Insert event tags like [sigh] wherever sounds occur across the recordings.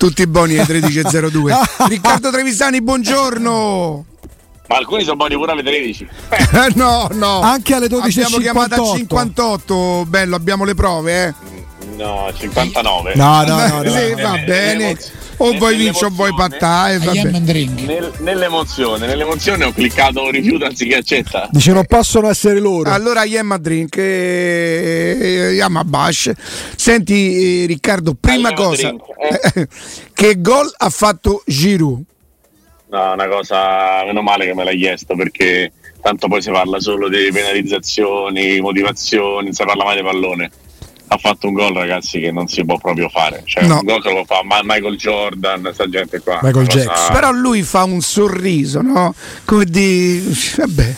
Tutti buoni alle [laughs] 13.02. Riccardo Trevisani, buongiorno. Ma alcuni sono buoni pure alle 13. no, no. Anche alle 12.58. Abbiamo chiamato a 58, bello, abbiamo le prove, eh. No, 59. No, no, no. [laughs] no, sì, no. va bene. O vuoi vincere o vuoi pattare. Nel, nell'emozione, nell'emozione ho cliccato rifiuto anziché accetta. Dice non possono essere loro. Allora Yemma Drink e Yama Bash. Senti eh, Riccardo, prima cosa, Drink, eh. [laughs] che gol ha fatto Giroud? No, una cosa, meno male che me l'hai chiesto perché tanto poi si parla solo di penalizzazioni, motivazioni, non si parla mai di pallone. Ha fatto un gol, ragazzi, che non si può proprio fare. Cioè, No. un gol che lo fa Michael Jordan, sta gente qua. Michael Jackson. Però lui fa un sorriso, no? Come di... Vabbè.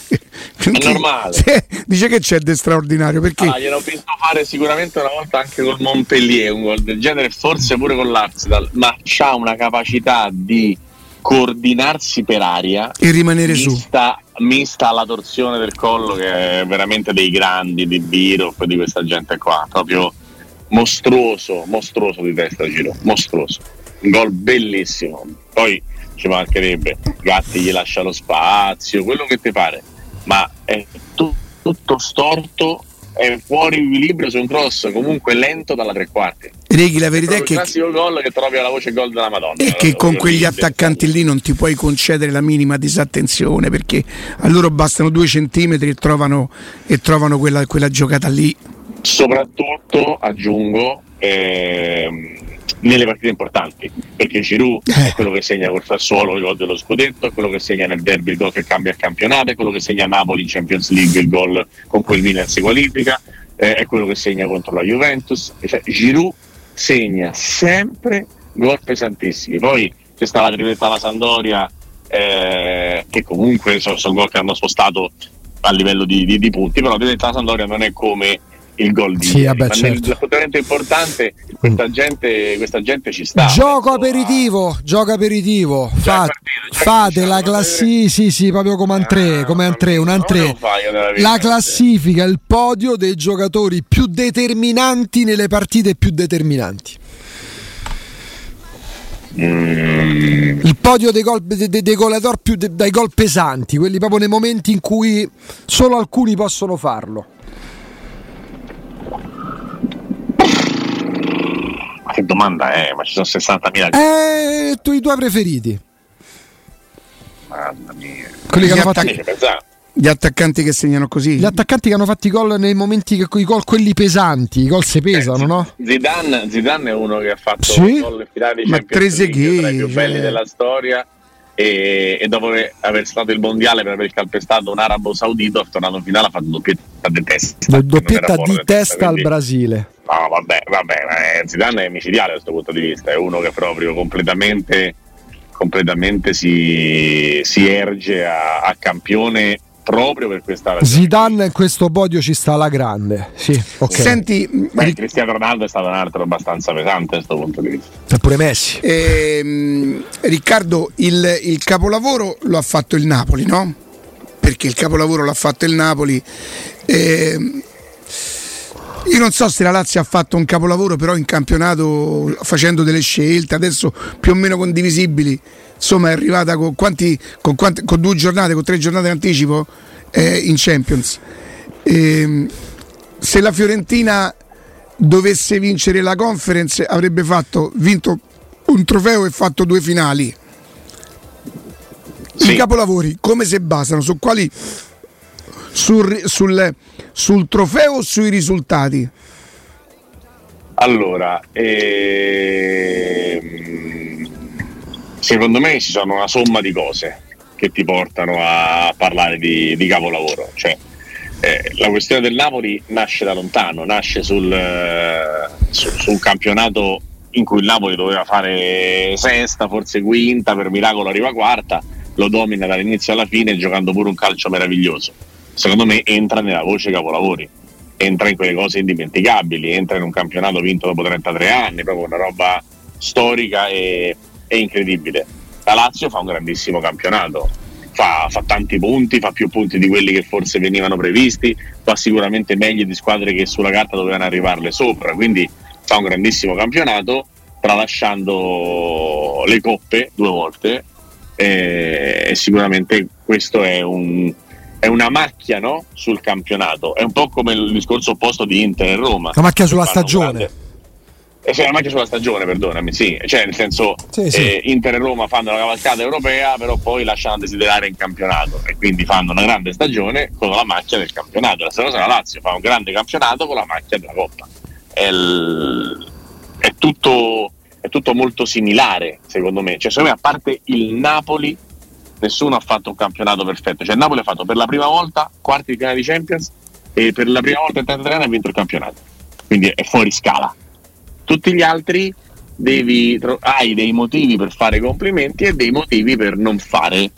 È normale. Dice che c'è di straordinario perché... Ah, gliel'ho visto fare sicuramente una volta anche col Montpellier, un gol del genere, forse pure con l'Arsenal, ma ha una capacità di coordinarsi per aria E rimanere su. mista, mista alla torsione del collo che è veramente dei grandi, di Biro e di questa gente qua, proprio mostruoso, mostruoso di testa Giro, mostruoso. Un gol bellissimo. Poi ci mancherebbe, Gatti gli lascia lo spazio, quello che ti pare, ma è tu- tutto storto, è fuori equilibrio su un cross comunque lento dalla tre quarti. Reghi, la verità è il che, classico gol che trovi alla voce gol della Madonna. è che con quegli attaccanti lì non ti puoi concedere la minima disattenzione perché a loro bastano due centimetri e trovano, e trovano quella, quella giocata lì. soprattutto aggiungo ehm, nelle partite importanti perché Giroud Eh. è quello che segna col Sassuolo il gol dello scudetto è quello che segna nel derby il gol che cambia il campionato è quello che segna Napoli in Champions League il gol con cui il Milan si qualifica eh, è quello che segna contro la Juventus cioè, Giroud segna sempre gol pesantissimi poi c'è stata la tripletta alla Sampdoria eh, che comunque sono, sono gol che hanno spostato a livello di, di- di punti però la tripletta alla Sampdoria non è come il gol di Sì, ieri, vabbè, ma certo. nell'appuntamento importante questa gente, questa gente ci sta Gioco aperitivo, gioco aperitivo. Fa- fate la classifica, sì, sì, proprio come 3, Ah, come 3, un non 3. lo fai nella vita, La classifica, il podio dei giocatori più determinanti nelle partite più determinanti. Mm, Il podio dei gol dei, dei- più de- dai gol pesanti, quelli proprio nei momenti in cui solo alcuni possono farlo. Che domanda è? Ma ci sono 60.000 Eh, tu, i tuoi preferiti. mamma mia Quelli che hanno fatto? Gli attaccanti che segnano così. gli attaccanti che hanno fatto i gol nei momenti che i gol quelli pesanti, i gol si pesano, no? Zidane, Zidane è uno che ha fatto Sì? gol finali di Ma Champions League, tra i più belli cioè- della storia e, e dopo aver stato il mondiale per aver calpestato un arabo saudito tornato in finale ha fatto doppietta di testa doppietta di testa al quindi- Brasile. No, vabbè, vabbè, è- Zidane è micidiale da questo punto di vista, è uno che proprio completamente, completamente si, si erge a, a campione proprio per questa ragione. Zidane in questo podio ci sta alla grande. Sì, ok. Senti, Ric- Cristiano Ronaldo è stato un altro abbastanza pesante da questo punto di vista. E pure Messi. ehm, Riccardo, il, il capolavoro lo ha fatto il Napoli, no? Perché il capolavoro l'ha fatto il Napoli. Ehm, io non so se la Lazio ha fatto un capolavoro, però in campionato facendo delle scelte, adesso più o meno condivisibili, insomma è arrivata con, quanti, con, quante- con due giornate, con tre giornate in anticipo eh, in Champions. Ehm, se la Fiorentina dovesse vincere la conference avrebbe fatto, vinto un trofeo e fatto due finali. I Sì. capolavori come si basano? Su quali? Sul, sul- sul trofeo o sui risultati? Allora, ehm, secondo me ci sono una somma di cose che ti portano a parlare di, di capolavoro. Cioè, eh, la questione del Napoli nasce da lontano, nasce sul, eh, su, su campionato in cui il Napoli doveva fare sesta, forse quinta, per miracolo arriva quarta, lo domina dall'inizio alla fine giocando pure un calcio meraviglioso. Secondo me entra nella voce capolavori entra in quelle cose indimenticabili, entra in un campionato vinto dopo 33 anni, proprio una roba storica e, e incredibile. La Lazio fa un grandissimo campionato, fa, fa tanti punti, fa più punti di quelli che forse venivano previsti, fa sicuramente meglio di squadre che sulla carta dovevano arrivarle sopra, quindi fa un grandissimo campionato tralasciando le coppe due volte e, e sicuramente questo è, un, è una macchia no? sul campionato, è un po' come il discorso opposto di Inter e Roma. Una macchia sulla stagione. Grande, eh, cioè, una macchia sulla stagione, perdonami, sì, cioè nel senso Sì, sì. eh, Inter e Roma fanno la cavalcata europea, però poi lasciano desiderare in campionato e quindi fanno una grande stagione con la macchia del campionato. La stessa cosa la Lazio fa un grande campionato con la macchia della Coppa. È, il- è tutto, è tutto molto similare, secondo me. Cioè, secondo me, a parte il Napoli, nessuno ha fatto un campionato perfetto. Cioè, il Napoli ha fatto per la prima volta quarti di finale di Champions e per la prima volta in 33 anni ha vinto il campionato. Quindi è fuori scala tutti gli altri devi, hai dei motivi per fare complimenti e dei motivi per non fare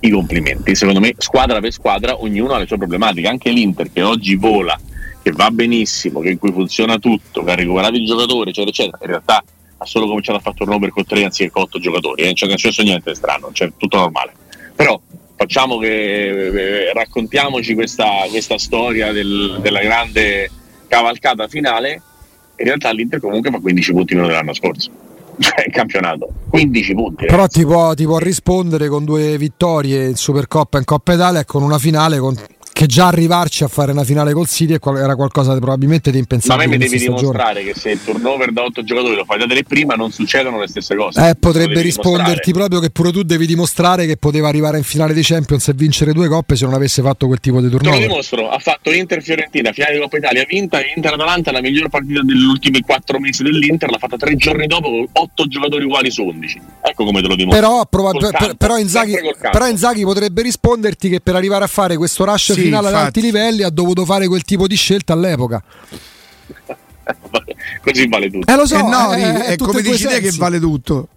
i complimenti. Secondo me, squadra per squadra, ognuno ha le sue problematiche. Anche l'Inter che oggi vola, che va benissimo, che in cui funziona tutto, che ha recuperato i giocatori, eccetera, eccetera. In realtà ha solo cominciato a fare turnover con tre anziché con otto giocatori. Eh? Cioè, non è successo niente di strano, cioè, tutto normale. Però facciamo che eh, raccontiamoci questa, questa storia del- della grande cavalcata finale in realtà l'Inter comunque fa 15 punti meno dell'anno scorso [laughs] cioè il campionato 15 punti Però ti può, ti può rispondere con due vittorie in Supercoppa e in Coppa Italia e con una finale con- che già arrivarci a fare una finale col City era qualcosa di- probabilmente di ma a impensabile me mi devi questa stagione. dimostrare che se il turnover da 8 giocatori lo fai da 3 prima non succedono le stesse cose Eh, potrebbe risponderti dimostrare. proprio che pure tu devi dimostrare che poteva arrivare in finale di Champions e vincere due coppe se non avesse fatto quel tipo di Te lo turnover. dimostro, ha fatto Inter-Fiorentina, finale di Coppa Italia vinta, e Inter-Atalanta la miglior partita degli ultimi 4 mesi dell'Inter, l'ha fatta 3 giorni dopo con 8 giocatori uguali su 11. Ecco come te lo dimostro. Però, proba- Col per- però Inzaghi, però Inzaghi potrebbe risponderti che per arrivare a fare questo rush Sì, finale ad infatti. alti livelli ha dovuto fare quel tipo di scelta all'epoca. [laughs] Così vale tutto. Eh lo so, Eh no, eh, Ri, eh, è tutti come e due dici te che vale tutto.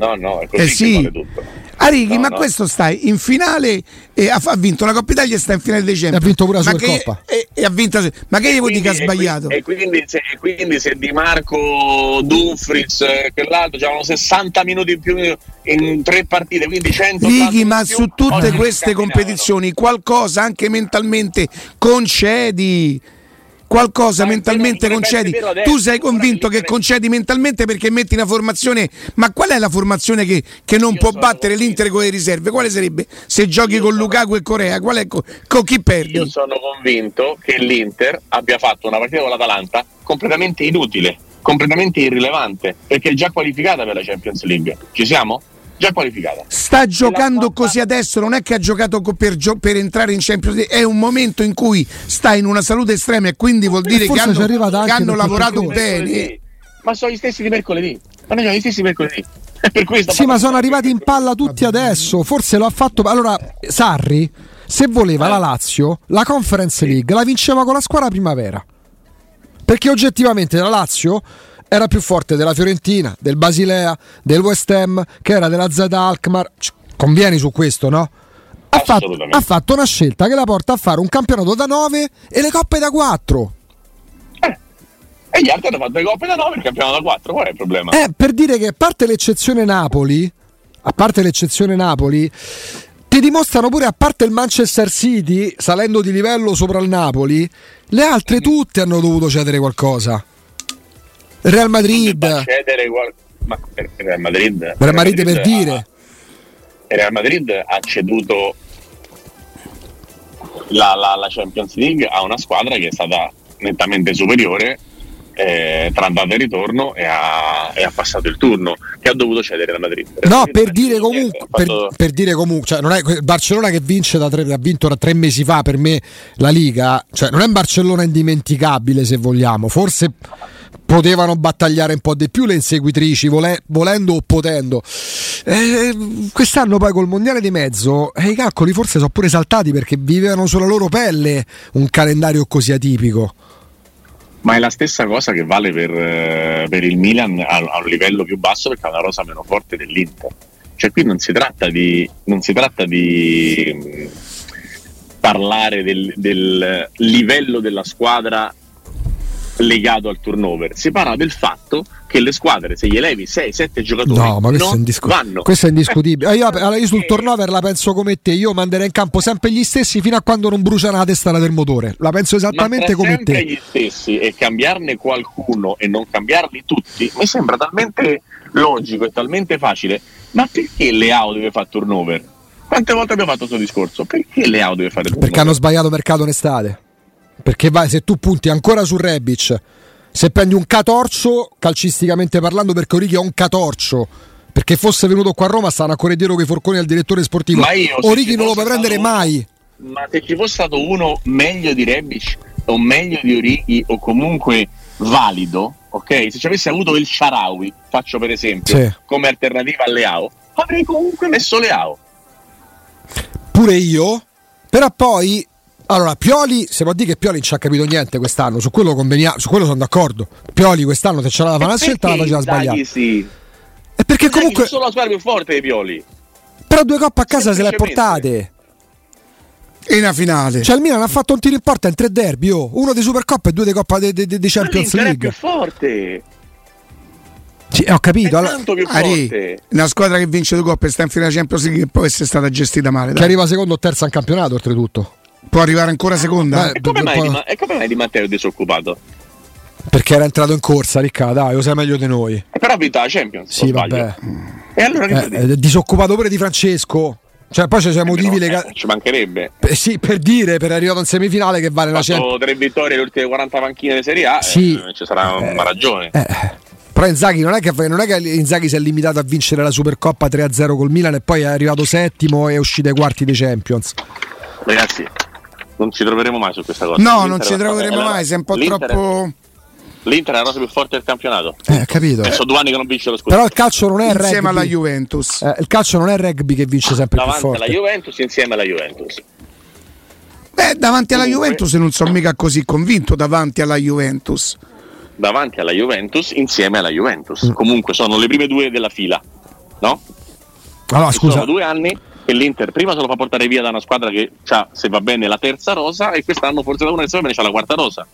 No, no, è così Eh che sì. vale tutto. Arrighi, No, ma no. questo stai in finale e ha, ha vinto la Coppa Italia e sta in finale dei Champions. ha vinto pure la Ma che- Supercoppa. E, e ha vinto Ma che gli vuoi dire che ha e sbagliato? E quindi, se, e quindi se Di Marco, Dumfries e quell'altro c'erano 60 minuti in più in tre partite, quindi 100 Righi, ma su tutte queste competizioni qualcosa anche mentalmente concedi. Qualcosa Ma mentalmente dovrebbe concedi. adesso, Tu sei convinto che concedi mentalmente perché metti una formazione. Ma qual è la formazione che, che non può battere l'Inter con le riserve? Quale sarebbe? Se giochi Io con Lukaku e Corea, qual è, co- con chi perdi? Io sono convinto che l'Inter abbia fatto una partita con l'Atalanta completamente inutile, completamente irrilevante, perché è già qualificata per la Champions League. Ci siamo? Già qualificata. Sta giocando fatta- così adesso, non è che ha giocato per, gio- per entrare in Champions League, è un momento in cui sta in una salute estrema e quindi vuol dire che hanno, che hanno lavorato bene. Ma sono gli stessi di mercoledì. Ma noi siamo gli stessi di mercoledì. È [laughs] per questo Sì, ma sono arrivati in palla tutti adesso. Forse lo ha fatto. Allora, Sarri, se voleva la Lazio, la Conference League la vinceva con la squadra primavera. Perché oggettivamente la Lazio era più forte della Fiorentina, del Basilea, del West Ham, che era della Z Alkmaar. Convieni su questo, no? Ha fatto, ha fatto una scelta che la porta a fare un campionato da 9 e le coppe da 4. E gli altri hanno fatto le coppe da 9 e il campionato da 4. Qual è il problema? Eh, per dire che a parte l'eccezione Napoli, a parte l'eccezione Napoli, ti dimostrano pure, a parte il Manchester City, salendo di livello sopra il Napoli, le altre tutte hanno dovuto cedere qualcosa. Real Madrid, cedere qual- ma Real Madrid, Real Madrid per ha- dire. il Real Madrid ha ceduto la, la- la Champions League a una squadra che è stata nettamente superiore eh, tra andata e ritorno e ha, e ha passato il turno che ha dovuto cedere la Madrid. No, per dire comunque, per, fatto- per dire comunque, cioè non è Barcellona che vince da tre, ha vinto da tre mesi fa per me la Liga, cioè non è un Barcellona indimenticabile se vogliamo, forse potevano battagliare un po' di più le inseguitrici, vole- volendo o potendo. Eh, quest'anno poi col mondiale di mezzo eh, i calcoli forse sono pure saltati perché vivevano sulla loro pelle un calendario così atipico. Ma è la stessa cosa che vale per, eh, per il Milan a, a un livello più basso perché ha una rosa meno forte dell'Inter. Cioè qui non si tratta di, si tratta di mh, parlare del, del livello della squadra legato al turnover, si parla del fatto che le squadre, se gli elevi 6-7 giocatori, no, ma questo, è, indiscu- vanno. questo è indiscutibile. [laughs] Io, allora, io sul turnover la penso come te, io manderei in campo sempre gli stessi fino a quando non bruciano la testa del motore. La penso esattamente come te. gli stessi e cambiarne qualcuno e non cambiarli tutti mi sembra talmente logico e talmente facile. Ma perché Leao deve fare turnover? Quante volte abbiamo fatto questo discorso? Perché Leao deve fare turnover? Perché hanno sbagliato mercato in estate. Perché vai, se tu punti ancora su Rebic, se prendi un catorcio, calcisticamente parlando, perché Orighi è un catorcio. Perché fosse venuto qua a Roma stavano a corredere con i forconi al direttore sportivo. Ma io, Orighi non lo puoi prendere uno- mai. Ma se ci fosse stato uno meglio di Rebic o meglio di Orighi o comunque valido, ok? Se ci avesse avuto il Sharawi, faccio per esempio, Sì. come alternativa a Leao, avrei comunque messo Leao. Pure io. Però poi. Allora, Pioli, se può dire che Pioli non ci ha capito niente quest'anno, su quello, convenia- su quello sono d'accordo. Pioli quest'anno se c'era da fare una E scelta la faceva sbagliare. Inzaghi Sì. E perché Inzaghi comunque. è solo la squadra più forte dei Pioli. Però due coppe a casa se le ha portate. E una finale. Cioè il Milan ha fatto un tiro in porta in tre derby, oh. uno di Supercoppa e due di Coppa di Ma Champions l'Inter è League. più forte. Sì, ho È capito. Allora, tanto più Ari, forte. una squadra che vince due coppe e sta in finale Champions League che può essere stata gestita male. che dai. arriva secondo o terza in campionato, oltretutto. Può arrivare ancora seconda. Eh, E come, mai Ma- e come mai Di Matteo è disoccupato? Perché era entrato in corsa, Ricca, dai, lo sai meglio di noi. E però ha vinto la Champions. Sì, vabbè. E allora che Eh, disoccupato pure di Francesco. Cioè, poi c'è motivi Eh, legati. ci mancherebbe. Eh, sì, per dire, per arrivato in semifinale che vale la Ha Champions. fatto tre vittorie le ultime 40 panchine di Serie A. Sì. eh, ci sarà una ragione. Eh, però Inzaghi non è, che, non è che Inzaghi si è limitato a vincere la Supercoppa 3-0 col Milan e poi è arrivato settimo e è uscito ai quarti di Champions. Ragazzi, non ci troveremo mai su questa cosa. No, L'Inter non ci troveremo mai, sei un po' l'Inter troppo L'Inter è la rosa più forte del campionato. Eh, capito. E sono due anni che non vince lo scudetto. Però il calcio non è il insieme alla rugby. Juventus. Eh, il calcio non è il rugby che vince sempre più davanti alla forte. Juventus insieme alla Juventus. Beh, davanti alla Comunque- Juventus non sono mica così convinto davanti alla Juventus. Davanti alla Juventus insieme alla Juventus. Mm. Comunque sono le prime due della fila. No? Allora, scusa, Sono due anni che l'Inter prima se lo fa portare via da una squadra che ha, se va bene, la terza rosa e quest'anno forse da una che se va bene c'ha la quarta rosa.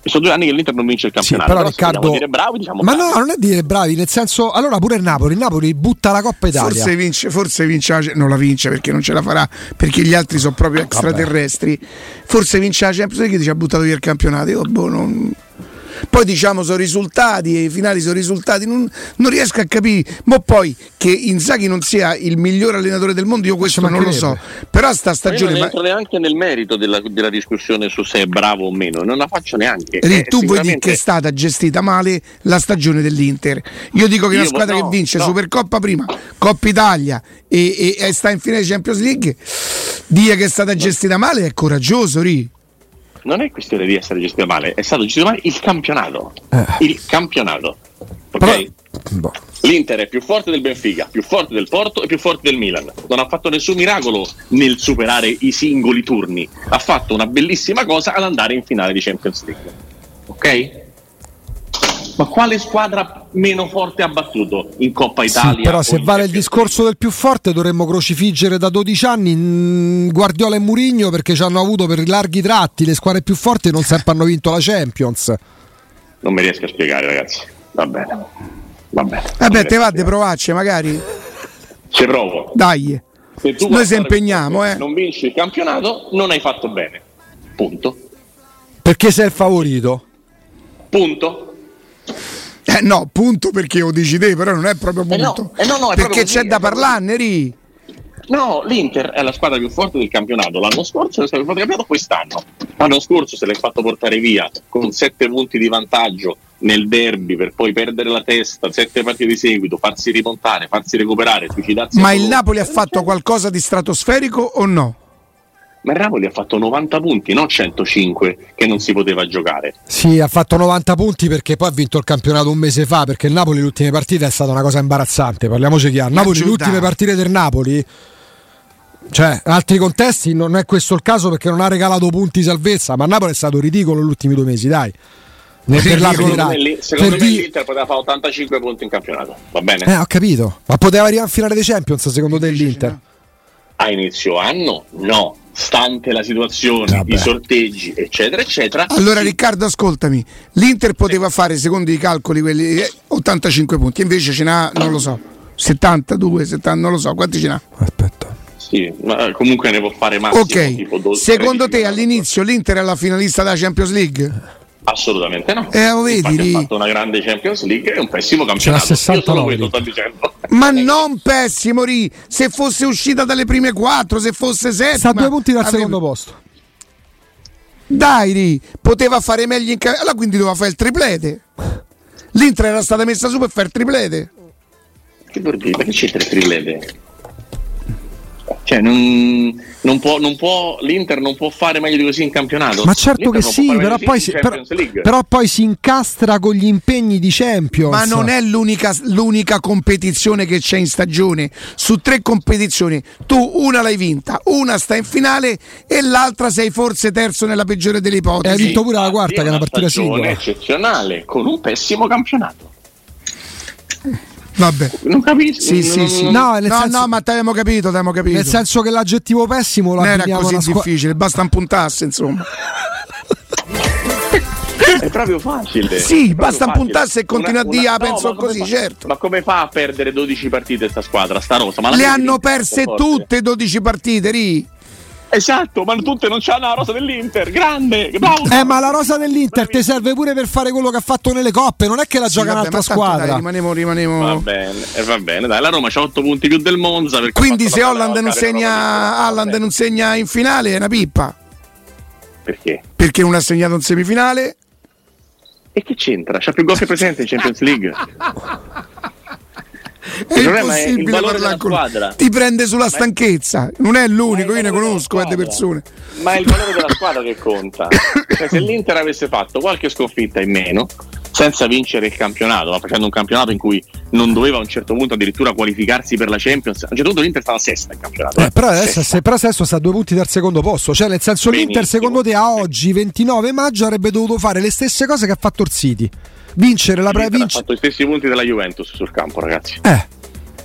E sono due anni che l'Inter non vince il Sì, campionato. però se vogliamo Riccardo, dire bravi, diciamo ma bravi. no, non è dire bravi, nel senso, allora pure il Napoli, il Napoli butta la Coppa Italia. Forse vince, forse vince la- non la vince perché non ce la farà, perché gli altri sono proprio extraterrestri. Forse vince la Champions League e ci ha buttato via il campionato. Io, boh, non- Poi diciamo sono risultati, e i finali sono risultati, non, non riesco a capire. Ma poi che Inzaghi non sia il miglior allenatore del mondo, io questo non lo so. Però sta Ma io stagione... non ma- entro neanche nel merito della, della discussione su se è bravo o meno, non la faccio neanche. Ri, Eh, tu vuoi dire che è stata gestita male la stagione dell'Inter? Io dico che Io una squadra no, che vince no. Supercoppa prima, Coppa Italia e, e- e sta in finale di Champions League, dire che è stata gestita male è coraggioso, Ri. Non è questione di essere gestito male, è stato gestito male il campionato. Eh. Il campionato. Ok? Però- boh. L'Inter è più forte del Benfica, più forte del Porto e più forte del Milan. Non ha fatto nessun miracolo nel superare i singoli turni. Ha fatto una bellissima cosa ad andare in finale di Champions League. Ok? Ma quale squadra meno forte ha battuto in Coppa Italia? Sì, però se vale il discorso del più forte dovremmo crocifiggere da 12 anni mm, Guardiola e Murigno perché ci hanno avuto per larghi tratti le squadre più forti e non sempre hanno vinto la Champions. Non mi riesco a spiegare, ragazzi. Va bene. Va bene. Vabbè, te va a di provarci magari? Ci provo. Dai. Se tu Noi se impegniamo, eh. Non vinci il campionato, non hai fatto bene. Punto. Perché sei il favorito? Punto. Eh no, punto perché lo dici te, però non è proprio Eh no, punto. eh no, no, è perché proprio c'è da parlarne, Ri. No, l'Inter è la squadra più forte del campionato. L'anno scorso è squadra più forte del campionato quest'anno. L'anno scorso se l'hai fatto portare via con sette punti di vantaggio nel derby per poi perdere la testa, sette partite di seguito, farsi rimontare, farsi recuperare, suicidarsi. Ma il. Napoli ha fatto qualcosa di stratosferico o no? Ma il Napoli ha fatto 90 punti, non 105 che non si poteva giocare. Sì, ha fatto 90 punti perché poi ha vinto il campionato un mese fa perché il Napoli le ultime partite è stata una cosa imbarazzante, parliamoci chiaro. Napoli le ultime partite del Napoli cioè, in altri contesti non è questo il caso perché non ha regalato punti salvezza, ma il Napoli è stato ridicolo gli ultimi due mesi, dai. Nel per. Secondo me, lì- secondo Per me di- l'Inter poteva fare 85 punti in campionato, va bene? Eh, ho capito. Ma poteva arrivare in finale dei Champions secondo te l'Inter? A inizio anno no, stante la situazione, Vabbè. i sorteggi, eccetera, eccetera. Allora sì, Riccardo ascoltami, l'Inter poteva fare secondo i calcoli quelli eh, 85 punti, invece ce n'ha, non lo so, 72, 70, non lo so, quanti ce n'ha? Aspetta. sì, ma comunque ne può fare massimo. tipo Ok, 12, secondo 13, te all'inizio l'Inter è la finalista della Champions League? Assolutamente no. Eh, lo vedi, Infatti lì. ha fatto una grande Champions League e un pessimo campionato. C'era 69, Io sto dicendo. Ma non pessimo, Ri. Se fosse uscita dalle prime quattro, se fosse settima. Sta a due punti dal avrebbe- secondo posto. Dai, Ri, poteva fare meglio in campionato. Allora quindi doveva fare il triplete. L'Inter era stata messa su per fare il triplete. Che vuol dire? Ma che c'entra il triplete? Cioè, non, non può, non può- l'Inter non può fare meglio di così in campionato. Ma certo L'Inter che sì, però poi, si, però, però poi si incastra con gli impegni di Champions. Ma non è l'unica, l'unica competizione che c'è in stagione. Su tre competizioni, tu una l'hai vinta, una sta in finale e l'altra sei forse terzo nella peggiore delle Hai ipotesi. vinto pure la quarta, che è una partita singola. eccezionale con un pessimo campionato. Vabbè. Non capisco. Sì, sì, non- sì. No, nel no, senso- no, ma t'abbiamo capito, t'abbiamo capito. Nel senso che l'aggettivo pessimo lo non era così una difficile, basta un puntasse, insomma. È proprio facile. Sì, proprio basta facile. puntarsi e continua a dire, ah, penso ma come così, fa- certo. Ma come fa a perdere 12 partite sta squadra, sta rosa? Ma Le hanno perse tutte 12 partite, Ri. Esatto, ma tutte non c'hanno la rosa dell'Inter. Grande, bravo. Eh, ma la rosa dell'Inter ti serve pure per fare quello che ha fatto nelle coppe, non è che la Sì, gioca vabbè, un'altra squadra. Dai, rimanemo, rimanemo... Va bene, eh, va bene, dai, la Roma c'ha 8 punti più del Monza. Quindi se Holland non segna, Haaland non segna in finale è una pippa. Perché? Perché non ha segnato in semifinale? E che c'entra? C'ha più gol che presente in Champions League. [laughs] È impossibile parlare con squadra. Ti prende sulla stanchezza. Non è l'unico, Ma io ne conosco eh, persone. Ma è il valore della squadra che conta. [coughs] Cioè, se l'Inter avesse fatto qualche sconfitta in meno, senza vincere il campionato, ma facendo un campionato in cui non doveva a un certo punto addirittura qualificarsi per la Champions, a un certo punto l'Inter stava sesta in campionato. Eh, però, adesso, Sesta. se, però adesso sta a due punti dal secondo posto. Cioè, nel senso, l'Inter, Benissimo. secondo te, a oggi, 29 maggio, avrebbe dovuto fare le stesse cose che ha fatto il City. Vincere la pre L'Inter ha vince- fatto gli stessi punti della Juventus sul campo, ragazzi. Eh,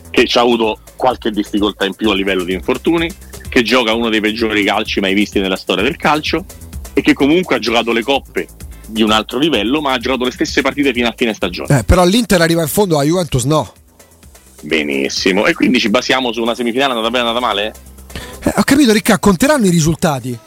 Che ci ha avuto qualche difficoltà in più a livello di infortuni, che gioca uno dei peggiori calci mai visti nella storia del calcio e che comunque ha giocato le coppe di un altro livello, ma ha giocato le stesse partite fino a fine stagione. eh, però l'Inter arriva in fondo, la Juventus no. Benissimo. E quindi ci basiamo su una semifinale andata bene, andata male? Eh, ho capito, Ricca, conteranno i risultati.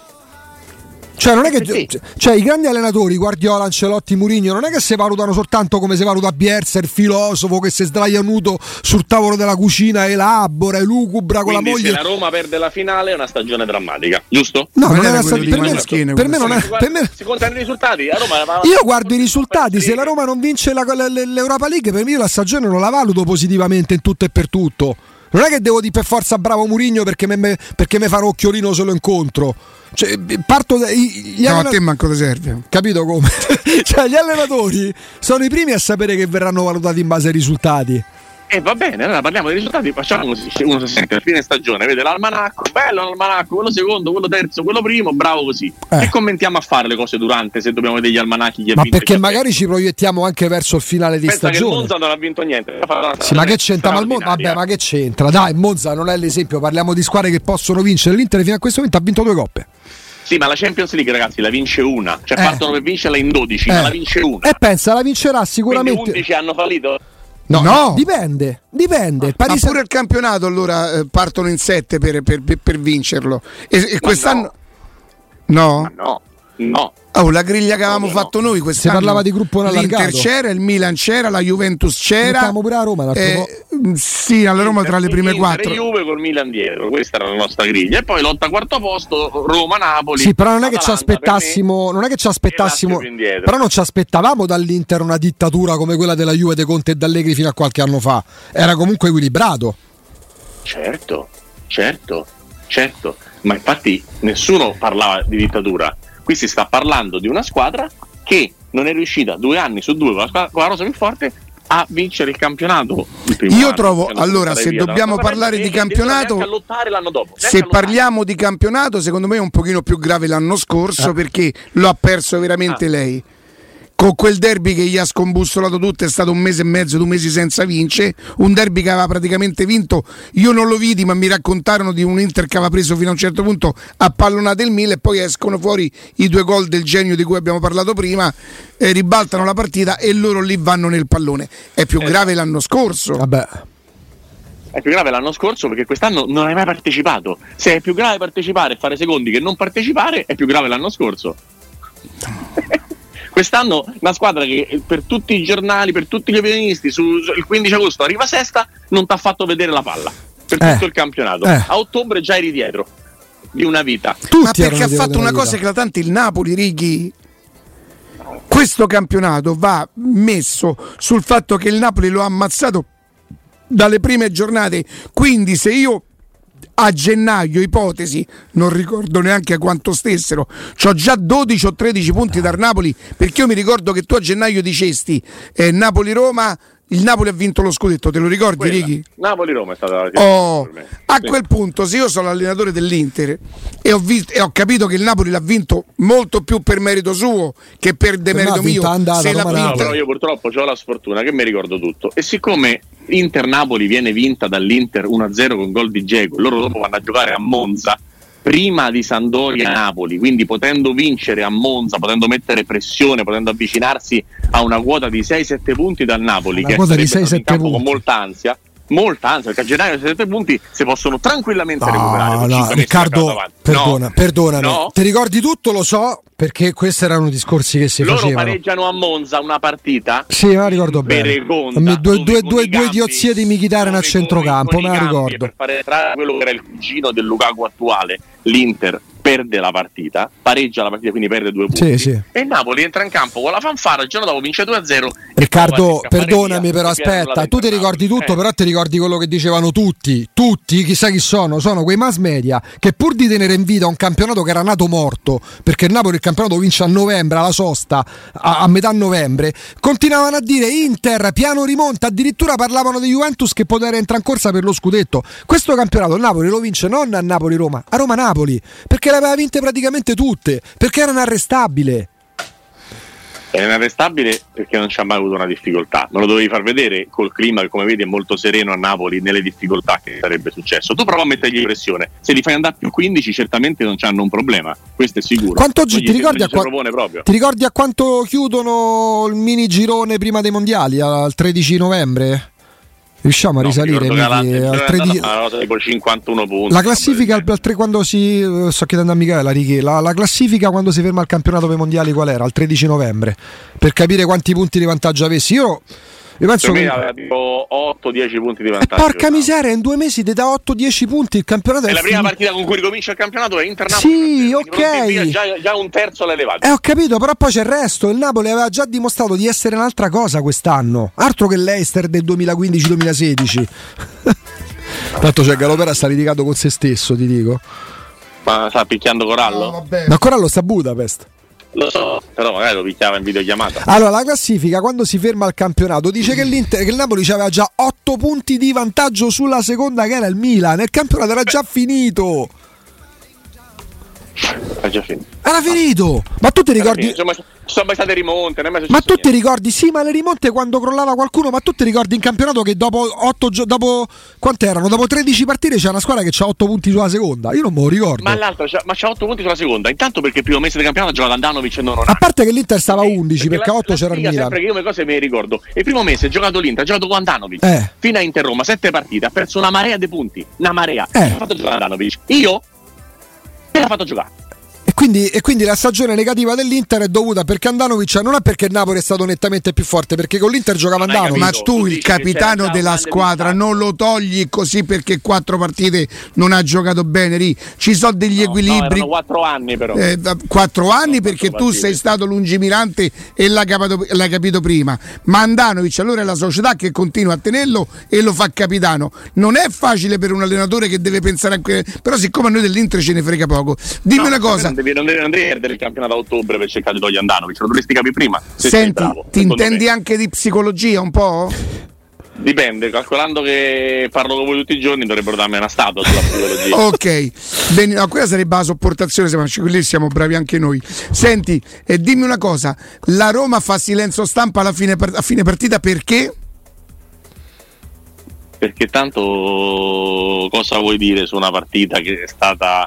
Cioè, non è che. Perché? Cioè, i grandi allenatori, Guardiola, Ancelotti, Murigno, non è che si valutano soltanto come si valuta Bierza, il filosofo che si sdraia nudo sul tavolo della cucina, elabora, elucubra con Quindi la se moglie. la Roma perde la finale è una stagione drammatica, giusto? No, Non non è una quello sta- di per, me, per me non è. Si, Per me, si contano i risultati. La Roma va- io guardo i risultati, se la Roma non vince la- l'Europa League, per me io la stagione non la valuto positivamente in tutto e per tutto. Non è che devo dire per forza bravo Murigno perché mi perché me fa un occhiolino se lo incontro. Cioè, parto da, gli No, a allena- te manco ti serve. Capito come? [laughs] cioè, gli allenatori sono i primi a sapere che verranno valutati in base ai risultati. E va bene, allora parliamo dei risultati, facciamo così, uno si sente a fine stagione, vede l'almanacco, bello l'almanacco, quello secondo, quello terzo, quello primo, bravo così. Eh. E commentiamo a fare le cose durante se dobbiamo vedere gli almanacchi chi Ma perché magari ci proiettiamo anche verso il finale di Pensa stagione. Monza non ha vinto niente. Sì, ma che c'entra? Ma Mon- vabbè, ma che c'entra? Dai, Monza non è l'esempio. Parliamo di squadre che possono vincere. L'Inter fino a questo momento ha vinto due coppe. Sì, ma la Champions League, ragazzi, la vince una. Cioè Eh. partono per vincerla in 12, ma Eh. la vince una. E pensa, la vincerà Quindi sicuramente. 11 hanno fallito. No, No. dipende. Dipende. Il Ma Paris pure il campionato allora eh, partono in sette per, per- per- per vincerlo. E, e quest'anno. No? Ma no, no. Oh, la griglia che avevamo No, no. fatto noi quest'anno. Si parlava di gruppo L'Inter allargato. c'era, il Milan c'era, la Juventus c'era. Mettiamo pure la Roma l'altro Eh, sì, alla Roma tra le prime quattro. E Juve col Milan dietro, questa era la nostra griglia. E poi lotta quarto posto, Roma-Napoli. Sì, però non è che ci aspettassimo, non è che ci aspettassimo, però non ci aspettavamo dall'Inter una dittatura come quella della Juve de Conte e D'Allegri fino a qualche anno fa. Era comunque equilibrato. Certo, certo, certo. Ma infatti nessuno parlava di dittatura. Qui si sta parlando di una squadra che non è riuscita due anni su due con la, squadra- con la rosa più forte a vincere il campionato. il Io anno, trovo- non allora, se dobbiamo parlare di campionato, dopo. Se parliamo di campionato, secondo me è un pochino più grave l'anno scorso perché lo ha perso veramente Ah. lei. Con quel derby che gli ha scombussolato tutto, è stato un mese e mezzo, due mesi senza vincere, un derby che aveva praticamente vinto, io non lo vidi ma mi raccontarono di un Inter che aveva preso fino a un certo punto a pallonate il Mille e poi escono fuori i due gol del genio di cui abbiamo parlato prima, eh, ribaltano la partita e loro lì vanno nel pallone. È più grave l'anno scorso. Vabbè. È più grave l'anno scorso perché quest'anno non hai mai partecipato. Se è più grave partecipare e fare secondi che non partecipare, è più grave l'anno scorso. [laughs] Quest'anno una squadra che per tutti i giornali, per tutti gli opinionisti, sul 15 agosto arriva sesta, non ti ha fatto vedere la palla per Eh. tutto il campionato. Eh. A ottobre già eri dietro di una vita. Tutti Ma perché ha fatto una cosa eclatante il Napoli, Righi. Questo campionato va messo sul fatto che il Napoli lo ha ammazzato dalle prime giornate. Quindi se io a gennaio, ipotesi, non ricordo neanche a quanto stessero, ho già 12 o 13 punti dal Napoli, perché io mi ricordo che tu a gennaio dicesti eh, Napoli-Roma, il Napoli ha vinto lo scudetto, te lo ricordi Quella. Righi? Napoli-Roma è stata la Oh, a Sì. quel punto, se io sono l'allenatore dell'Inter e ho, visto, e ho capito che il Napoli l'ha vinto molto più per merito suo che per demerito mio, andata, se l'ha Roma No, vinta, però io purtroppo ho la sfortuna che mi ricordo tutto. E siccome Inter-Napoli viene vinta dall'Inter 1-0 con gol di Diego, loro dopo vanno a giocare a Monza prima di Sandoria-Napoli, quindi potendo vincere a Monza, potendo mettere pressione, potendo avvicinarsi a una quota di 6-7 punti dal Napoli, Una che quota di sarebbe stato in 6-7 campo con punti. molta ansia. Molta ansia, perché a gennaio 7 punti si possono tranquillamente recuperare. No, con no, Riccardo, perdona, No, perdonami. no. Ti ricordi tutto? Lo so, perché questi erano discorsi che si Loro facevano. pareggiano a Monza una partita Sì, me la ricordo bene. Due, due, due, due campi- idiozie di Mkhitaryan a centrocampo, me la ricordo. Per fare entrare quello che era il cugino del Lukaku attuale, l'Inter perde la partita, pareggia la partita, quindi perde due punti. Sì, sì. E Napoli entra in campo con la fanfara, il giorno dopo vince 2-0. e Riccardo, perdonami, però la aspetta, tu ti ricordi tutto, Eh. però ti ricordi quello che dicevano tutti, tutti, chissà chi sono, sono quei mass media che pur di tenere in vita un campionato che era nato morto, perché il Napoli il campionato vince a novembre, alla sosta, a, a metà novembre, continuavano a dire Inter, piano rimonta, addirittura parlavano di Juventus che poteva entrare in corsa per lo scudetto. Questo campionato il Napoli lo vince non a Napoli-Roma, a Roma-Napoli, perché le aveva vinte praticamente tutte, perché era inarrestabile. È inarrestabile perché non ci ha mai avuto una difficoltà. Non lo dovevi far vedere col clima che, come vedi, è molto sereno a Napoli nelle difficoltà che sarebbe successo. Tu prova a mettergli pressione. Se li fai andare più 15, certamente non c'hanno un problema. Questo è sicuro. Quanto Non gi- gli ti, ricordi a qua- ti ricordi a quanto chiudono il mini girone prima dei mondiali? Al 13 novembre? Riusciamo a No, risalire il al giorno 13 andata una cosa tipo 51 punti. la classifica al, al tre quando si eh, sto chiedendo a Michele Righi, la, la classifica quando si ferma il campionato per mondiali qual era? Al 13 novembre per capire quanti punti di vantaggio avessi. Io, io penso che aveva tipo 8-10 punti di Eh, vantaggio. porca miseria, in due mesi ti dà 8-10 punti il campionato E è la prima partita con cui ricomincia il campionato è Inter Sì, ok. Già, già un terzo l'hai levato. Eh, ho capito, però poi c'è il resto. Il Napoli aveva già dimostrato di essere un'altra cosa quest'anno. Altro che l'Eister del 2015-2016. [laughs] Tanto c'è Galopera sta litigato con se stesso, ti dico. Ma sta picchiando Corallo? vabbè. Ma ancora lo sta a Budapest. Lo so, però magari lo picchiava in videochiamata. Allora, la classifica quando si ferma il campionato dice che, l'Inter, che il Napoli aveva già 8 punti di vantaggio sulla seconda che era il Milan. Il campionato era già finito. È già finito. Era finito. Ma tu ti ricordi... Insomma, sono mai state rimonte, Ma tu ti ricordi, sì, ma le rimonte quando crollava qualcuno, ma tu ti ricordi in campionato che dopo 8 gio- dopo quante erano? Dopo 13 partite c'è una squadra che ha 8 punti sulla seconda. Io non me lo ricordo. Ma l'altro c'ha, ma c'ha 8 punti sulla seconda. Intanto perché il primo mese del campionato ha giocato Andanovic e non A Ronaldo. parte che l'Inter stava a 11 perché a la- 8 la c'era il Milan. sempre che io le cose me le ricordo. Il primo mese ha giocato l'Inter, ha giocato con Andanovic. Eh. Fino a Inter Roma, 7 partite, ha perso una marea di punti. Una marea. Eh. Ha fatto giocare Andanovic. Io me l'ha fatto giocare. E quindi, e quindi la stagione negativa dell'Inter è dovuta perché Andanovic non è perché il Napoli è stato nettamente più forte, perché con l'Inter giocava Andanovic. Ma tu, il capitano della squadra, non lo togli così perché quattro partite non ha giocato bene. Ri. Ci sono degli No, equilibri. No, erano 4 anni però. Eh, quattro anni No, perché quattro tu partite. sei stato lungimirante e l'hai capito, l'hai capito prima. Ma Andanovic allora è la società che continua a tenerlo e lo fa capitano. Non è facile per un allenatore che deve pensare a que- però siccome a noi dell'Inter ce ne frega poco. Dimmi No, una cosa. Devi, non devi, perdere il campionato a ottobre per cercare di togliere Andanovic, lo dovresti capire prima. Se Senti, bravo, ti intendi me. anche di psicologia un po'? Dipende, calcolando che parlo con voi tutti i giorni dovrebbero darmi una statua sulla psicologia. [laughs] ok, Bene, no, quella sarebbe la sopportazione, ma quelli siamo bravi anche noi. Senti, eh, dimmi una cosa, la Roma fa silenzio stampa alla fine, a fine partita perché? Perché tanto cosa vuoi dire su una partita che è stata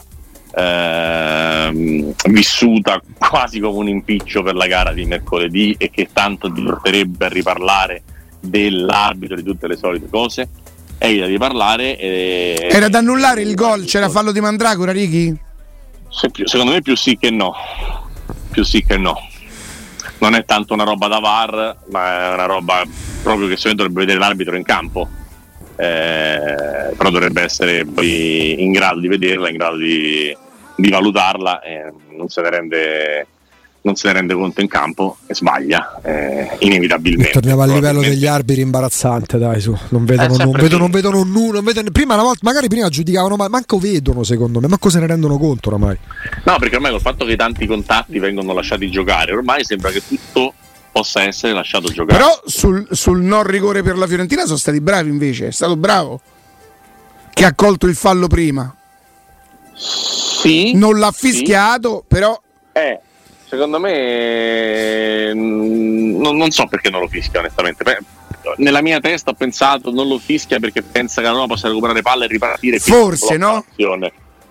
eh, vissuta quasi come un impiccio per la gara di mercoledì e che tanto ti porterebbe a riparlare dell'arbitro di tutte le solite cose? Evita di parlare e, era da annullare il gol? C'era fallo di Mandragora Righi? secondo me più sì che no. Più sì che no. Non è tanto una roba da VAR ma è una roba proprio che secondo dovrebbe vedere l'arbitro in campo eh, però dovrebbe essere poi in grado di vederla in grado di, di valutarla e non se ne rende non se ne rende conto in campo e sbaglia eh, inevitabilmente. torniamo al livello degli arbitri imbarazzante, dai, su. Non vedono, non vedono, non vedono nulla. Vedono, prima una volta, magari prima giudicavano, ma manco vedono secondo me, manco se ne rendono conto oramai. No, perché ormai col fatto che tanti contatti vengono lasciati giocare, ormai sembra che tutto possa essere lasciato giocare. Però sul, sul non rigore per la Fiorentina sono stati bravi invece, è stato bravo che ha colto il fallo prima. Sì. Non l'ha fischiato, sì. però... Eh secondo me mm, non, non, so perché non lo fischia onestamente nella mia testa ho pensato non lo fischia perché pensa che la Roma possa recuperare palle e ripartire forse no?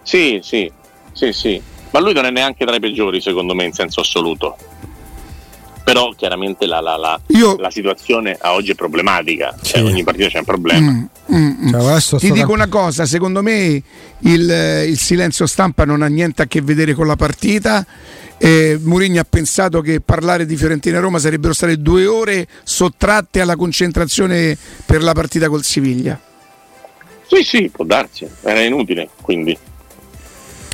sì sì sì sì ma lui non è neanche tra i peggiori secondo me in senso assoluto però chiaramente la, la, la, Io... la situazione a oggi è problematica cioè, sì. cioè, ogni partita c'è un problema mm, mm, mm. Cioè, ti dico una cosa secondo me il, il silenzio stampa non ha niente a che vedere con la partita eh, Mourinho ha pensato che parlare di Fiorentina e Roma sarebbero state due ore sottratte alla concentrazione per la partita col Siviglia. Sì, sì, può darsi, era inutile quindi.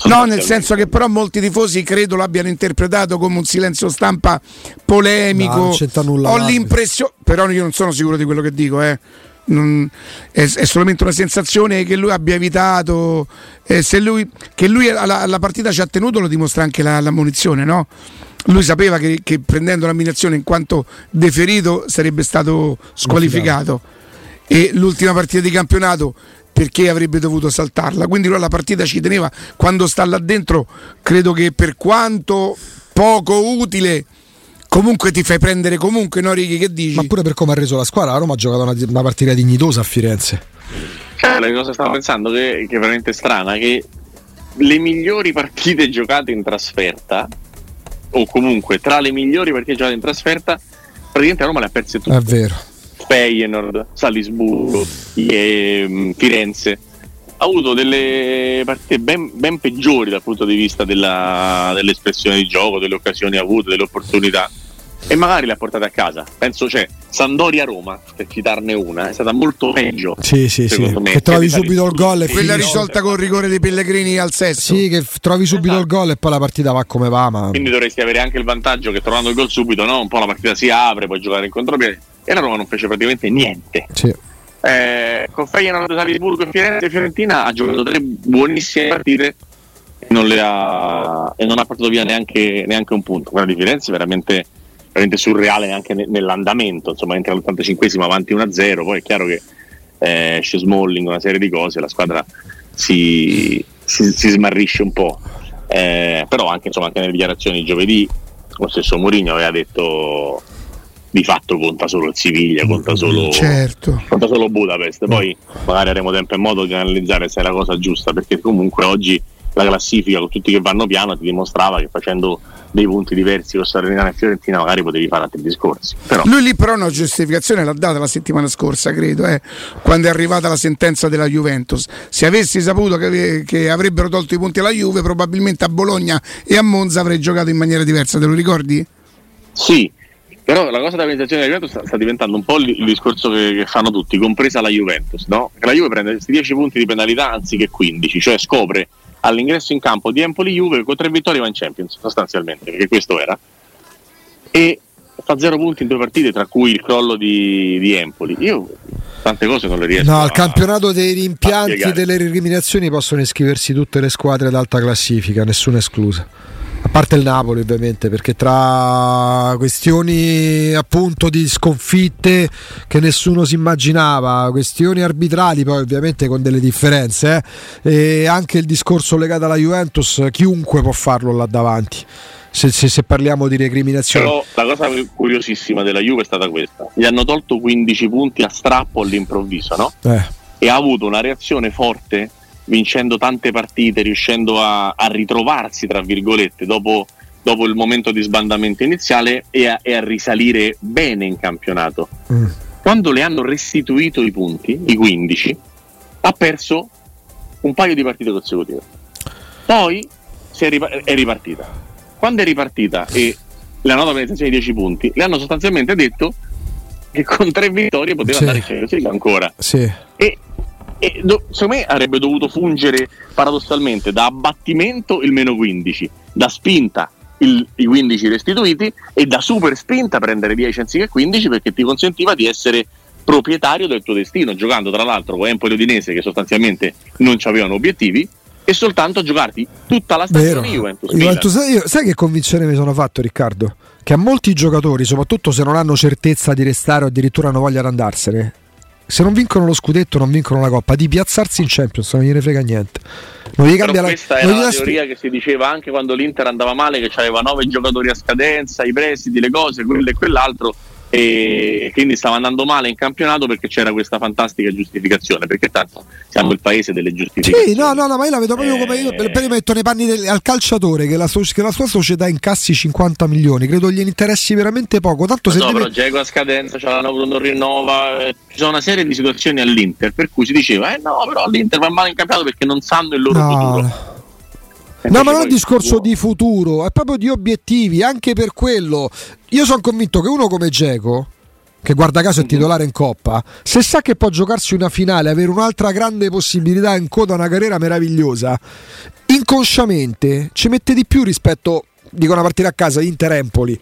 No, nel senso che però molti tifosi credo l'abbiano interpretato come un silenzio stampa polemico. No, Ho l'impressione, però io non sono sicuro di quello che dico, eh non, è, è, solamente una sensazione che lui abbia evitato. Eh, se lui, che lui alla, alla, partita ci ha tenuto lo dimostra anche la, la munizione, no? Lui sapeva che, che prendendo l'ammunizione in quanto deferito sarebbe stato squalificato. E l'ultima partita di campionato perché avrebbe dovuto saltarla. Quindi lui alla partita ci teneva. Quando sta là dentro, credo che per quanto poco utile comunque ti fai prendere comunque, no Righi, che dici? Ma pure per come ha reso la squadra, la Roma ha giocato una, una partita dignitosa a Firenze. Cioè, la cosa stavo pensando che, che è veramente strana, che le migliori partite giocate in trasferta, o comunque tra le migliori partite giocate in trasferta, praticamente Roma le ha perse tutte. È vero. Feyenoord, Salisburgo, e, Firenze ha avuto delle partite ben, ben, peggiori dal punto di vista della, dell'espressione di gioco, delle occasioni avute, delle opportunità e magari le ha portate a casa. Penso, cioè, Sandoria-Roma, per citarne una, è stata molto peggio. Sì, sì, sì. Me, che trovi subito il gol e quella risolta con il rigore dei Pellegrini al sesto. Sì, che trovi subito esatto. il gol e poi la partita va come va. Ma... Quindi dovresti avere anche il vantaggio che trovando il gol subito, no? un po' la partita si apre, puoi giocare in contropiede. E la Roma non fece praticamente niente. Sì. Eh, con Feyenoord, Salisburgo e Firenze, Fiorentina ha giocato tre buonissime partite e non, ha, e non ha portato via neanche, neanche un punto. Quella di Firenze è veramente veramente surreale anche nell'andamento, insomma entra all'85esimo avanti 1-0, poi è chiaro che eh, esce Smalling, una serie di cose, la squadra si, si, si smarrisce un po', eh, però anche, insomma, anche nelle dichiarazioni di giovedì lo stesso Mourinho aveva detto di fatto conta solo il Siviglia, conta solo, certo. conta solo Budapest, poi magari avremo tempo e modo di analizzare se è la cosa giusta, perché comunque oggi la classifica con tutti che vanno piano ti dimostrava che facendo dei punti diversi con Salernitana e Fiorentina magari potevi fare altri discorsi però. lui lì però una giustificazione l'ha data la settimana scorsa credo eh, quando è arrivata la sentenza della Juventus se avessi saputo che, che, avrebbero tolto i punti alla Juve probabilmente a Bologna e a Monza avrei giocato in maniera diversa te lo ricordi? sì però la cosa della penalizzazione della Juventus sta, sta, diventando un po' il, il discorso che, che, fanno tutti, compresa la Juventus, no? Che la Juve prende questi 10 punti di penalità anziché 15, cioè scopre all'ingresso in campo di Empoli-Juve con tre vittorie va in Champions sostanzialmente, perché questo era, e fa zero punti in due partite, tra cui il crollo di, di Empoli. Io tante cose non le riesco no, al campionato dei rimpianti delle eliminazioni possono iscriversi tutte le squadre ad alta classifica, nessuna esclusa. Parte il Napoli ovviamente perché tra questioni appunto di sconfitte che nessuno si immaginava, questioni arbitrali poi ovviamente con delle differenze eh, e anche il discorso legato alla Juventus, chiunque può farlo là davanti. Se, se, se, parliamo di recriminazione. Però la cosa curiosissima della Juve è stata questa: gli hanno tolto 15 punti a strappo all'improvviso, no? Eh. E ha avuto una reazione forte vincendo tante partite, riuscendo a, a ritrovarsi, tra virgolette, dopo, dopo, il momento di sbandamento iniziale e a, e a risalire bene in campionato. Mm. Quando le hanno restituito i punti, i 15, ha perso un paio di partite consecutive. Poi è, ripar- è ripartita. Quando è ripartita e la nota penalizzazione di 10 punti, le hanno sostanzialmente detto che con tre vittorie poteva sì. andare in Champions League ancora. Sì. E e do, secondo me avrebbe dovuto fungere paradossalmente da abbattimento il meno 15, da spinta il, i 15 restituiti e da super spinta prendere 10 anziché 15 perché ti consentiva di essere proprietario del tuo destino, giocando tra l'altro con Empoli Udinese che sostanzialmente non avevano obiettivi e soltanto giocarti tutta la stagione Juventus. Juventus io, sai che convinzione mi sono fatto Riccardo? Che a molti giocatori, soprattutto se non hanno certezza di restare o addirittura non vogliono andarsene, se non vincono lo scudetto non vincono la coppa. Di piazzarsi in Champions non gliene frega niente. Non gli cambia la, questa era la teoria sp- che si diceva anche quando l'Inter andava male che aveva nove giocatori a scadenza i prestiti, le cose, quello e quell'altro e quindi stava andando male in campionato perché c'era questa fantastica giustificazione perché tanto siamo il paese delle giustificazioni. Sì no no, no ma io la vedo proprio eh... come io per me metto nei panni del, al calciatore che la, che la, sua società incassi 50 milioni credo gli interessi veramente poco tanto se no deve... però Diego a scadenza ce l'hanno voluto non rinnova eh, ci sono una serie di situazioni all'Inter per cui si diceva eh no però l'Inter va male in campionato perché non sanno il loro no. futuro No, ma non è un discorso di futuro, è proprio di obiettivi, anche per quello. Io sono convinto che uno come Geco, che guarda caso è titolare in Coppa, se sa che può giocarsi una finale, avere un'altra grande possibilità in coda a una carriera meravigliosa, inconsciamente ci mette di più rispetto, dico una partita a casa, Inter-Empoli.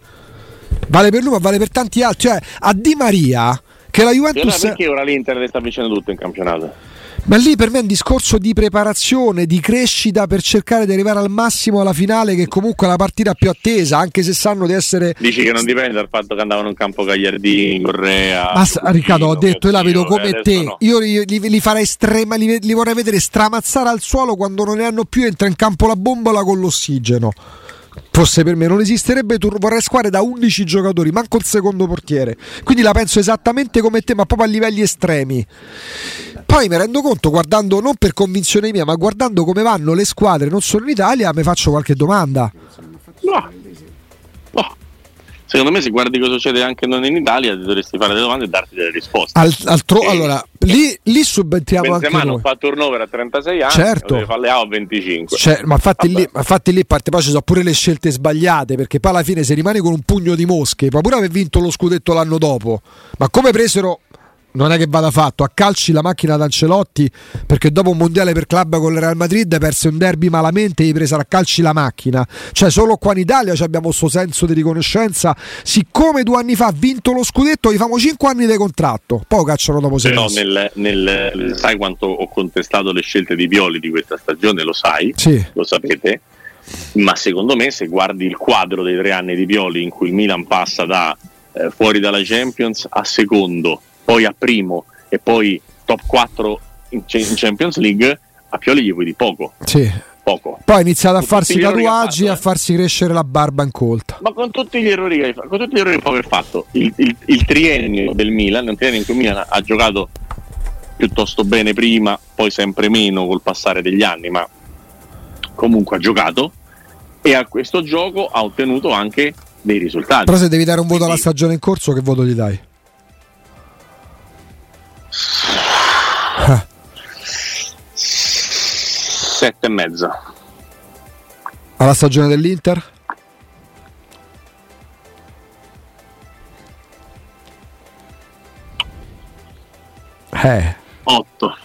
Vale per lui, ma vale per tanti altri. Cioè, a Di Maria, che la Juventus... Perché ora l'Inter le sta vincendo tutto in campionato? Ma lì per me è un discorso di preparazione, di crescita per cercare di arrivare al massimo alla finale, che comunque è la partita più attesa, anche se sanno di essere. Dici che non dipende dal fatto che andavano in campo Gagliardini, Correa. Ma Riccardo, ho detto, io la vedo come eh, te. No. Io li, li, li farei estrema, li, li vorrei vedere stramazzare al suolo quando non ne hanno più, entra in campo la bombola con l'ossigeno fosse per me non esisterebbe vorrei squadre da 11 giocatori manco il secondo portiere. Quindi la penso esattamente come te ma proprio a livelli estremi. Poi mi rendo conto guardando non per convinzione mia ma guardando come vanno le squadre non solo in Italia mi faccio qualche domanda. No secondo me se guardi cosa succede anche non in Italia ti dovresti fare delle domande e darti delle risposte. Al, altro, e allora lì, lì subentriamo Benzema anche noi. non fa turnover a 36 anni certo. deve farle a 25 cioè, ma infatti lì, infatti lì parte poi ci sono pure le scelte sbagliate perché poi alla fine se rimani con un pugno di mosche puoi pure aver vinto lo scudetto l'anno dopo ma come presero non è che vada fatto. A calci la macchina d'Ancelotti perché dopo un mondiale per club con il Real Madrid perse un derby malamente e gli presero a calci la macchina. Cioè solo qua in Italia abbiamo questo senso di riconoscenza. Siccome due anni fa ha vinto lo scudetto gli famo 5 anni di contratto. Poi cacciano dopo sei no, nel, nel, sai quanto ho contestato le scelte di Violi di questa stagione? Lo sai? Sì. lo sapete? Ma secondo me se guardi il quadro dei tre anni di Violi in cui il Milan passa da eh, fuori dalla Champions a secondo poi a primo e poi top 4 in, Champions League, a Pioli gli vuoi di poco. Sì. Poco. Poi ha iniziato a farsi tatuaggi e a farsi crescere la barba incolta. Ma con tutti gli errori che hai fatto, con tutti gli errori che hai fatto, il, il, il triennio del Milan, un triennio in cui Milan ha giocato piuttosto bene prima, poi sempre meno col passare degli anni, ma comunque ha giocato e a questo gioco ha ottenuto anche dei risultati. Però se devi dare un voto alla stagione in corso, che voto gli dai? Sette e mezza. Alla stagione dell'Inter? Eh. 8.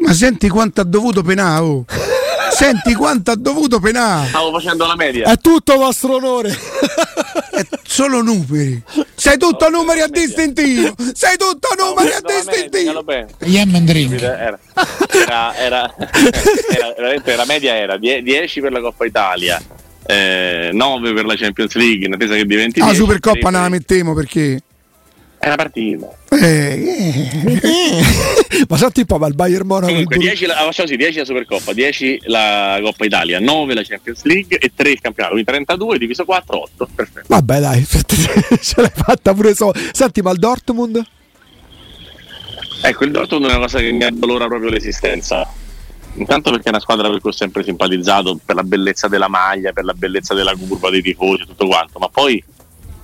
Ma senti quanto ha dovuto Penao? [laughs] Senti quanto ha dovuto penare. Stavo facendo la media. È tutto vostro onore. È solo numeri. Sei tutto no, numeri a distintivo. Sei tutto numeri a distintivo. Yam and drink. Era, era, era, era, la media era 10 per la Coppa Italia. eh, 9 per la Champions League in attesa che diventi Ah, 10. Supercoppa non la mettiamo perché. È una partita. Eh, eh. [laughs] ma senti un po', ma il Bayern Monaco Comunque il Bru- 10 la, facciamo sì, 10 la Supercoppa, 10 la Coppa Italia, 9 la Champions League e 3 il campionato, quindi 32 diviso 4, 8. Perfetto. Vabbè, dai, [laughs] ce l'hai fatta pure so. Senti, ma il Dortmund? Ecco, il Dortmund è una cosa che mi addolora proprio l'esistenza. Intanto perché è una squadra per cui ho sempre simpatizzato per la bellezza della maglia, per la bellezza della curva dei tifosi, tutto quanto, ma poi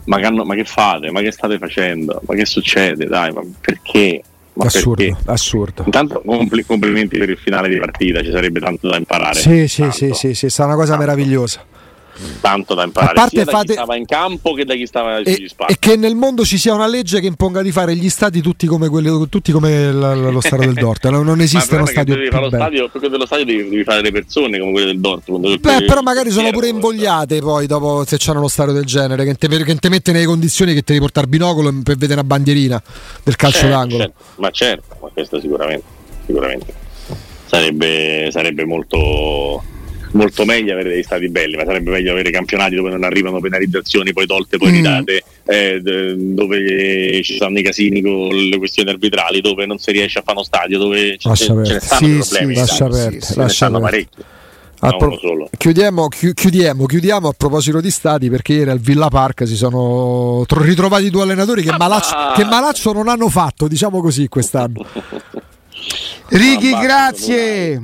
ma che, hanno- ma che fate? Ma che state facendo? Ma che succede? Dai, ma perché? Ma assurdo, perché? assurdo. Intanto compli- complimenti per il finale di partita, ci sarebbe tanto da imparare. Sì, sì, Tanto, sì, sì, sì, sta una cosa Tanto. meravigliosa. Tanto da imparare, A parte sia da fate- chi stava in campo che da chi stava sugli E, spazi. e che nel mondo ci sia una legge che imponga di fare gli stati tutti come, quelli, tutti come la- lo stadio del Dortmund. Non, esiste uno stadio più bello. stadio, più che dello stadio devi, devi fare le persone come quelle del Dortmund. Beh, perché- però magari sono pure perché- invogliate poi dopo se c'hanno uno stadio del genere che te mette nelle condizioni che te devi portare binocolo per vedere una bandierina del calcio Certo, d'angolo. certo, ma certo, ma questo sicuramente, sicuramente. Sarebbe, sarebbe molto, molto meglio avere degli stati belli, ma sarebbe meglio avere campionati dove non arrivano penalizzazioni poi tolte, poi Mm. ridate, eh, d- dove ci stanno i casini con le questioni arbitrali, dove non si riesce a fare uno stadio, dove ce, ce ne stanno Sì, sì, problemi. in lascia perdere, sì, ne lascia perdere. parecchi. Pro- chiudiamo, chi- chiudiamo, chiudiamo a proposito di stadi perché ieri al Villa Park si sono tro- ritrovati due allenatori che, Ah, Malaccio, ma- che Malaccio non hanno fatto, diciamo così, quest'anno. [laughs] Ricky, basta, grazie.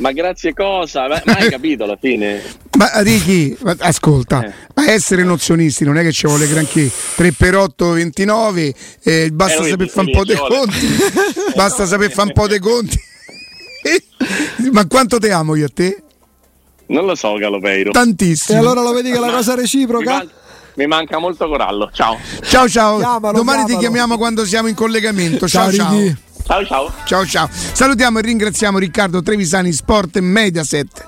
Ma grazie cosa? Ma, ma hai [laughs] capito alla fine? Ma Ricky, ma ascolta, Eh. ma essere nozionisti non è che ci vuole granché 3 per 8, 29, eh, basta Eh, saper vedi, fare un po' dei conti, [laughs] [laughs] basta saper fare un po' dei conti. ma quanto te amo io a te? Non lo so, Galopeiro. E Tantissimo. allora lo vedi che è la cosa Mi, reciproca? Mi manca molto Corallo. Ciao. Ciao ciao, Chiamalo, domani ti chiamalo. chiamiamo quando siamo in collegamento. Ciao ciao. Ciao ciao. Ciao ciao. Salutiamo e ringraziamo Riccardo Trevisani Sport Mediaset.